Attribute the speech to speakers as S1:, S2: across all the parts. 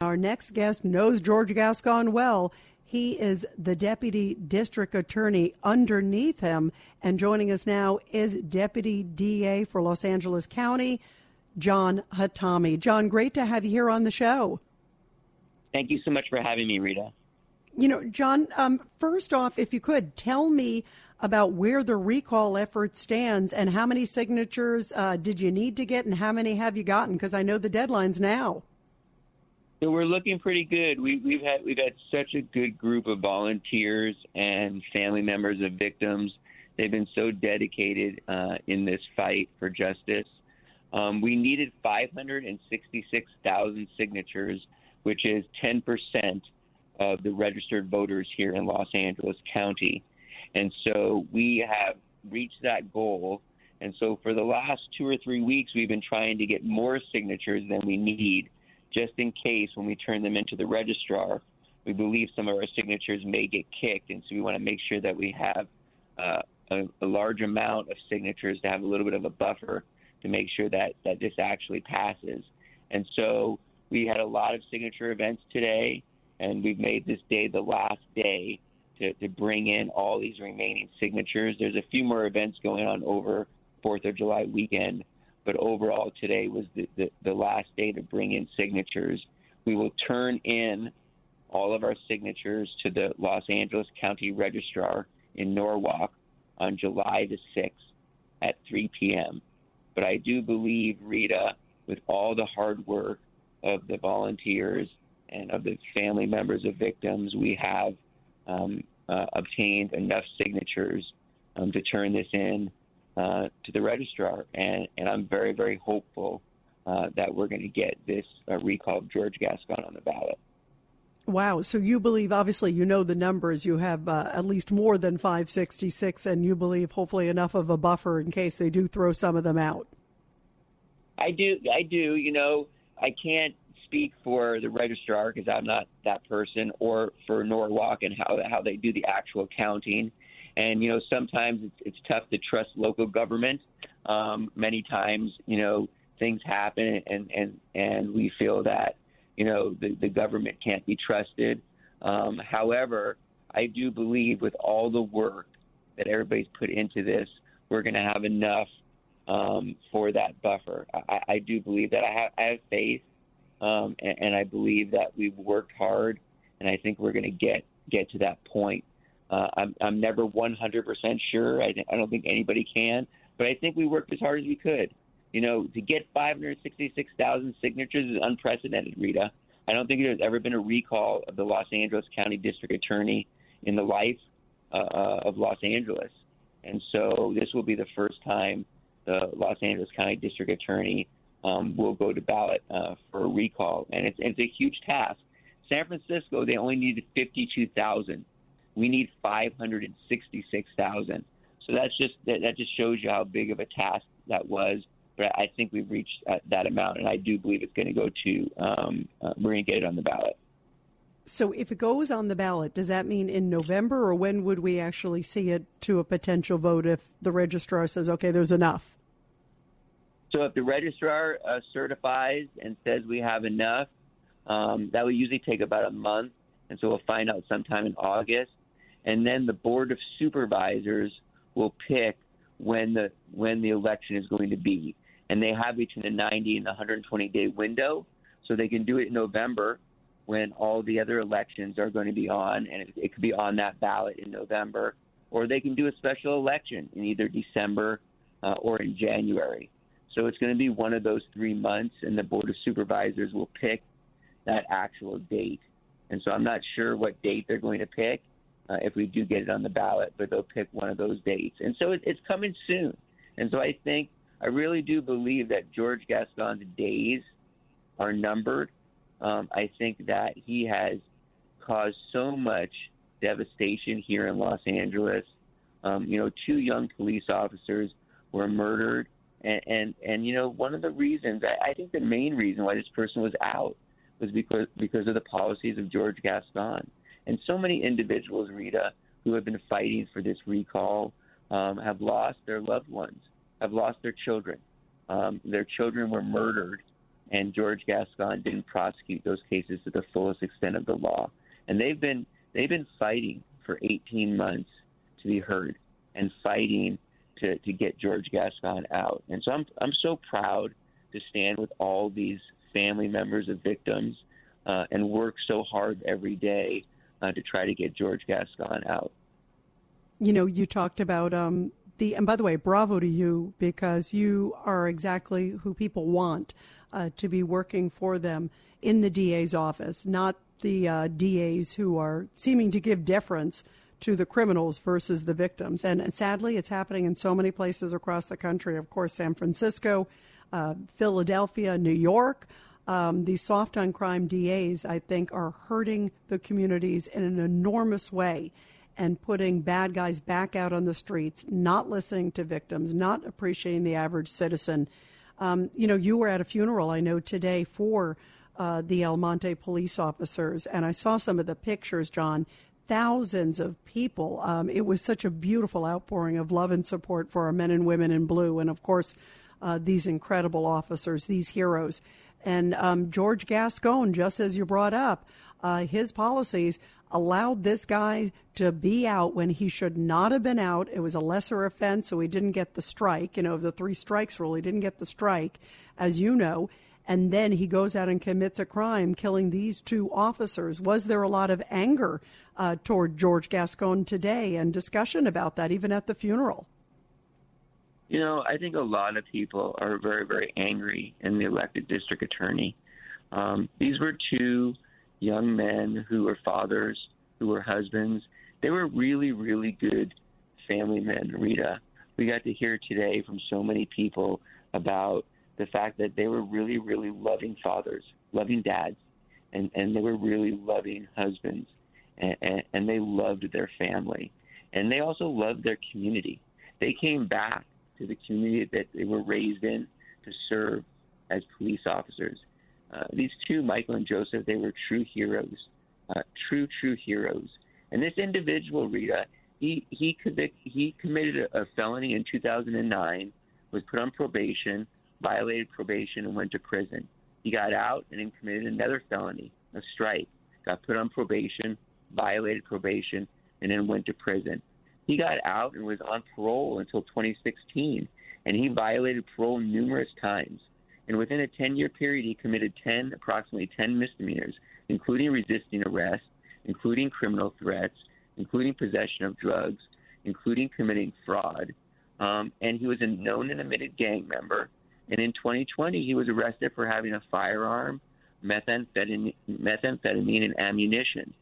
S1: Our next guest knows George Gascon well. He is the deputy district attorney underneath him. And joining us now is deputy DA for Los Angeles County, John Hatami. John, great to have you here on the show.
S2: Thank you so much for having me, Rita.
S1: You know, John, um, first off, if you could tell me about where the recall effort stands and how many signatures uh, did you need to get and how many have you gotten? Because I know the deadline's now.
S2: So we're looking pretty good. We, we've had we've had such a good group of volunteers and family members of victims. They've been so dedicated uh, in this fight for justice. Um, we needed 566,000 signatures, which is 10 percent of the registered voters here in Los Angeles County, and so we have reached that goal. And so for the last two or three weeks, we've been trying to get more signatures than we need just in case when we turn them into the registrar, we believe some of our signatures may get kicked, and so we want to make sure that we have uh, a, a, large amount of signatures to have a little bit of a buffer to make sure that that this actually passes. And so we had a lot of signature events today, and we've made this day the last day to, to bring in all these remaining signatures. There's a few more events going on over Fourth of July weekend but overall today was the, the, the last day to bring in signatures. We will turn in all of our signatures to the Los Angeles County Registrar in Norwalk on July the 6th at 3 p.m. But I do believe, Rita, with all the hard work of the volunteers and of the family members of victims, we have um, uh, obtained enough signatures um, to turn this in uh, to the registrar, and, and I'm very, very hopeful uh, that we're going to get this uh, recall of George Gascon on the ballot.
S1: Wow. So you believe, obviously, you know the numbers. You have uh, at least more than 566, and you believe hopefully enough of a buffer in case they do throw some of them out.
S2: I do. I do. You know, I can't speak for the registrar because I'm not that person, or for Norwalk and how how they do the actual counting. And you know, sometimes it's, it's tough to trust local government. Um, many times, you know, things happen, and and and we feel that you know the, the government can't be trusted. Um, however, I do believe with all the work that everybody's put into this, we're going to have enough um, for that buffer. I, I do believe that. I have, I have faith, um, and, and I believe that we've worked hard, and I think we're going to get get to that point uh, I'm, I'm never 100% sure. I, I don't think anybody can, but I think we worked as hard as we could. You know, to get 566,000 signatures is unprecedented, Rita. I don't think there's ever been a recall of the Los Angeles County District Attorney in the life uh, uh, of Los Angeles. And so this will be the first time the Los Angeles County District Attorney um, will go to ballot uh, for a recall. And it's, it's a huge task. San Francisco, they only needed 52,000 we need 566,000. So that's just that, that just shows you how big of a task that was. But I think we've reached that, that amount, and I do believe it's going to go to um, uh, we're going to get it on the ballot.
S1: So if it goes on the ballot, does that mean in November, or when would we actually see it to a potential vote if the registrar says, okay, there's enough?
S2: So if the registrar uh, certifies and says we have enough, um, that would usually take about a month, and so we'll find out sometime in August and then the board of supervisors will pick when the when the election is going to be, and they have between the 90 and the 120 day window, so they can do it in November when all the other elections are going to be on, and it, it could be on that ballot in November, or they can do a special election in either December uh, or in January. So it's going to be one of those three months, and the board of supervisors will pick that actual date. And so I'm not sure what date they're going to pick uh, if we do get it on the ballot, but they'll pick one of those dates. And so it, it's coming soon. And so I think, I really do believe that George Gascon's days are numbered. Um, I think that he has caused so much devastation here in Los Angeles. Um, you know, two young police officers were murdered. And, and, and you know, one of the reasons, I, I think the main reason why this person was out was because, because of the policies of George Gascon. And so many individuals, Rita, who have been fighting for this recall um, have lost their loved ones, have lost their children. Um, their children were murdered and George Gascon didn't prosecute those cases to the fullest extent of the law. And they've been they've been fighting for 18 months to be heard and fighting to, to get George Gascon out. And so I'm I'm so proud to stand with all these family members of victims uh, and work so hard every day uh, to try to get George Gascon out.
S1: You know, you talked about um, the, and by the way, bravo to you because you are exactly who people want uh, to be working for them in the DA's office, not the uh, DAs who are seeming to give deference to the criminals versus the victims. And, sadly, it's happening in so many places across the country. Of course, San Francisco, uh, Philadelphia, New York. Um, these soft on crime DAs, I think, are hurting the communities in an enormous way and putting bad guys back out on the streets, not listening to victims, not appreciating the average citizen. Um, you know, you were at a funeral, I know, today for uh, the El Monte police officers, and I saw some of the pictures, John. Thousands of people. Um, it was such a beautiful outpouring of love and support for our men and women in blue, and of course, uh, these incredible officers, these heroes. And um, George Gascon, just as you brought up, uh, his policies allowed this guy to be out when he should not have been out. It was a lesser offense, so he didn't get the strike. You know, the three strikes rule, he didn't get the strike, as you know. And then he goes out and commits a crime, killing these two officers. Was there a lot of anger uh, toward George Gascon today and discussion about that, even at the funeral?
S2: You know, I think a lot of people are very, very angry in the elected district attorney. Um, these were two young men who were fathers, who were husbands. They were really, really good family men, Rita. We got to hear today from so many people about the fact that they were really, really loving fathers, loving dads, and, and they were really loving husbands, and, and, and they loved their family. And they also loved their community. They came back to the community that they were raised in to serve as police officers. Uh, these two, Michael and Joseph, they were true heroes, uh, true, true heroes. And this individual, Rita, he he, convict, he committed a, a felony in 2009, was put on probation, violated probation, and went to prison. He got out and then committed another felony, a strike, got put on probation, violated probation, and then went to prison. He got out and was on parole until 2016, and he violated parole numerous times. And within a 10 year period, he committed 10, approximately 10 misdemeanors, including resisting arrest, including criminal threats, including possession of drugs, including committing fraud. Um, and he was a known and admitted gang member. And in 2020, he was arrested for having a firearm, methamphetamine, methamphetamine and ammunition.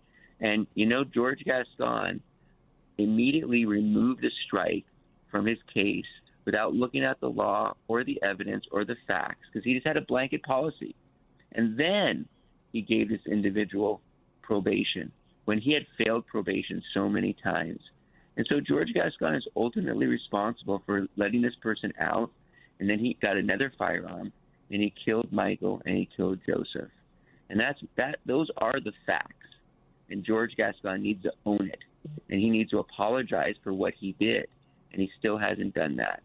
S2: And you know, George Gascon immediately removed the strike from his case without looking at the law or the evidence or the facts because he just had a blanket policy. And then he gave this individual probation when he had failed probation so many times. And so George Gascon is ultimately responsible for letting this person out. And then he got another firearm and he killed Michael and he killed Joseph. And that's that those are the facts. And George Gascon needs to own it and he needs to apologize for what he did, and he still hasn't done that.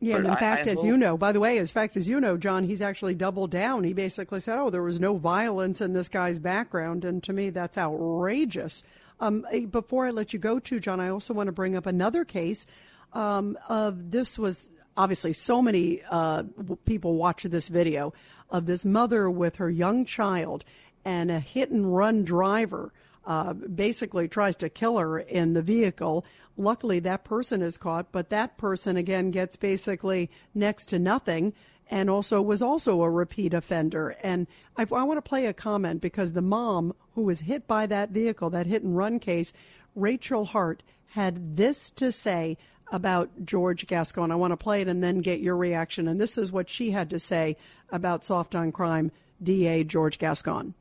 S1: Yeah, and in I, fact, I as hope... you know, by the way, as fact as you know, John, he's actually doubled down. He basically said, "Oh, there was no violence in this guy's background," and to me, that's outrageous. Um, eh, before I let you go, to John, I also want to bring up another case. Um, of this was obviously so many uh, people watched this video of this mother with her young child and a hit and run driver uh, basically tries to kill her in the vehicle. Luckily, that person is caught, but that person again gets basically next to nothing and also was also a repeat offender. And I, I want to play a comment because the mom who was hit by that vehicle, that hit and run case, Rachel Hart, had this to say about George Gascon. I want to play it and then get your reaction. And this is what she had to say about soft on crime DA George Gascon.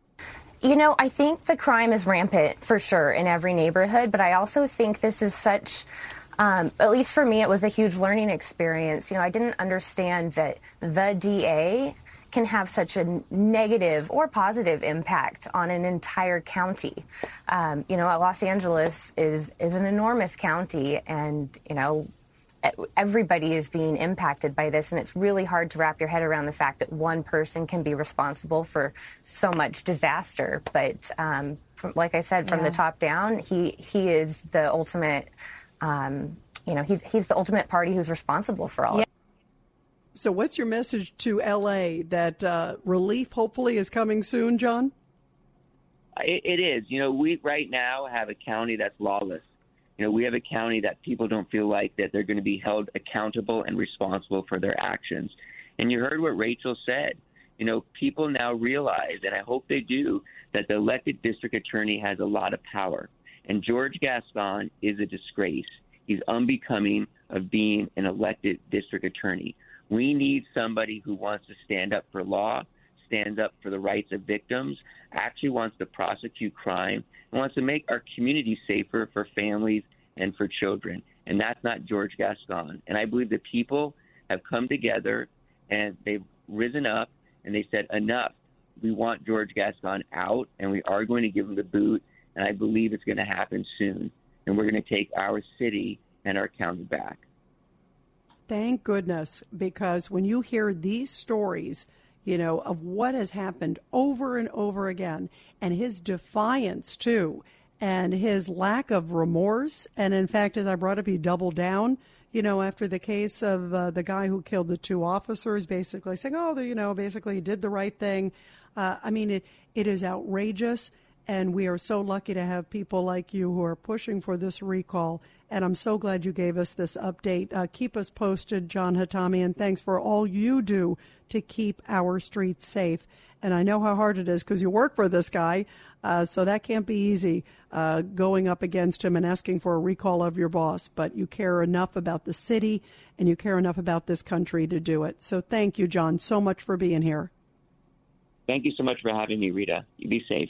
S3: You know, I think the crime is rampant for sure in every neighborhood, but I also think this is such. Um, at least for me, it was a huge learning experience. You know, I didn't understand that the DA can have such a negative or positive impact on an entire county. Um, you know, Los Angeles is is an enormous county, and you know, everybody is being impacted by this, and it's really hard to wrap your head around the fact that one person can be responsible for so much disaster. But um, from, like I said, from yeah. the top down, he he is the ultimate. Um, you know, he's he's the ultimate party who's responsible for all. Yeah.
S1: So, what's your message to LA that uh, relief hopefully is coming soon, John?
S2: It, it is. You know, we right now have a county that's lawless you know, we have a county that people don't feel like that they're going to be held accountable and responsible for their actions. And you heard what Rachel said. You know, people now realize, and I hope they do, that the elected district attorney has a lot of power. And George Gascon is a disgrace. He's unbecoming of being an elected district attorney. We need somebody who wants to stand up for law, stands up for the rights of victims, actually wants to prosecute crime, and wants to make our community safer for families and for children. And that's not George Gascon. And I believe the people have come together and they've risen up and they said, enough. We want George Gascon out and we are going to give him the boot. And I believe it's going to happen soon. And we're going to take our city and our county back.
S1: Thank goodness, because when you hear these stories, you know, of what has happened over and over again, and his defiance, too, and his lack of remorse. And in fact, as I brought up, he doubled down, you know, after the case of uh, the guy who killed the two officers, basically saying, oh, you know, basically he did the right thing. Uh, I mean, it, it is outrageous. And we are so lucky to have people like you who are pushing for this recall. And I'm so glad you gave us this update. Uh, keep us posted, John Hatami, and thanks for all you do to keep our streets safe. And I know how hard it is because you work for this guy, uh, so that can't be easy uh, going up against him and asking for a recall of your boss. But you care enough about the city and you care enough about this country to do it. So thank you, John, so much for being here.
S2: Thank you so much for having me, Rita. You be safe.